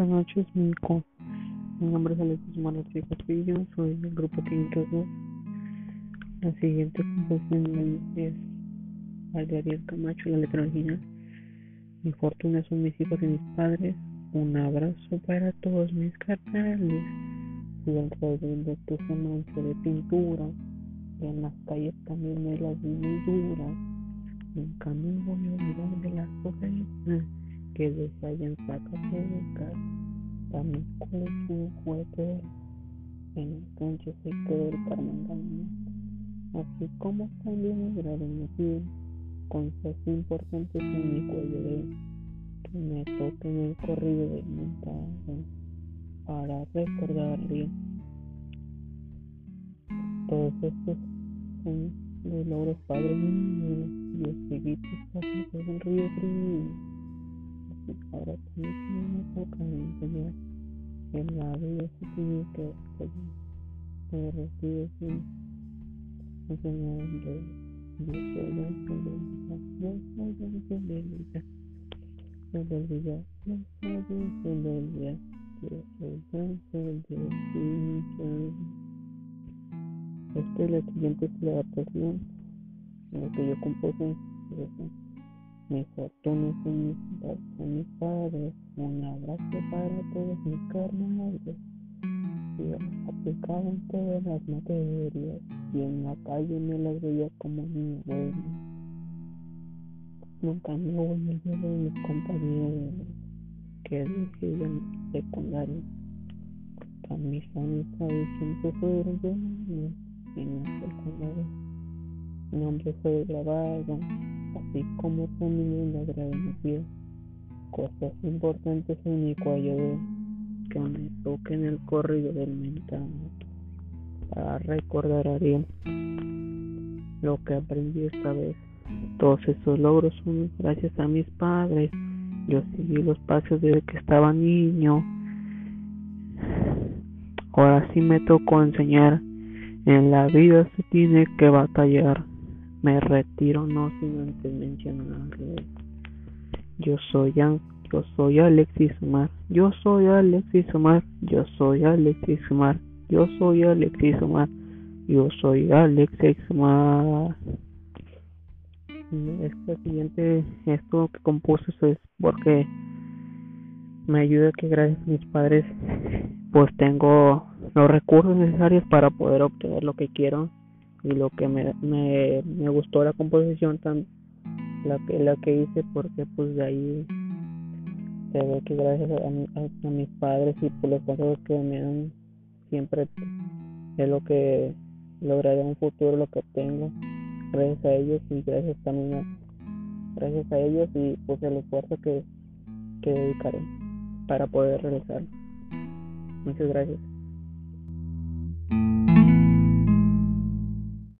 Buenas noches, Mico. Mi nombre es Alexis Martí Castillo, soy del grupo 502. La siguiente composición es de Ariel Camacho, la letra original. Mi fortuna son mis hijos y mis padres. Un abrazo para todos mis carnales. Sigan trayendo tu mancha de pintura. Y en las calles también me las vi muy duras. Nunca me voy a olvidar de las cosas que desde allá en Zacatecas. También con un juguete en el cancho se quedó el Carmen Así como también mi piel cosas importantes en mi cuello de que me toquen el corrido del montado para recordarle todos estos son los logros padres míos y espíritus pasos del río frío así que ahora también me toca enseñar en la vida se tiene que recibe sin enseñar yo soy ángel de vida, yo soy ángel de. Esta es la siguiente adaptación lo que yo compuse. Mi fortuna son mis, son mis padres, un abrazo para todos mis carnales aplicaba en todas las materias y en la calle me las veía como mi bueno. Nunca me voy a de mis compañeros que deciden secundaria. A mis amistades siempre fueron buenos en la secundaria. Mi nombre fue grabado, así como también la piel. Cosas importantes en mi cuello que me toque en el corrido del mental para recordar a Ariel lo que aprendí esta vez. Todos esos logros son gracias a mis padres. Yo seguí los pasos desde que estaba niño. Ahora sí me tocó enseñar. En la vida se tiene que batallar. Me retiro no sin antes mencionarle. Yo soy. Yo soy Alexis Omar. Yo soy Alexis Omar. Yo soy Alexis Omar. Yo soy Alexis Omar. Yo soy Alexis Omar. Este siguiente, esto que compuse es porque me ayuda que gracias a mis padres pues tengo los recursos necesarios para poder obtener lo que quiero y lo que me, me, me gustó la composición tan la que la que hice porque pues de ahí se ve que gracias a, a, mis padres y por los consejos que me dan siempre es lo que lograré en un futuro lo que tengo gracias a ellos y gracias también a, gracias a ellos y pues el esfuerzo que, que dedicaré para poder realizarlo. Muchas gracias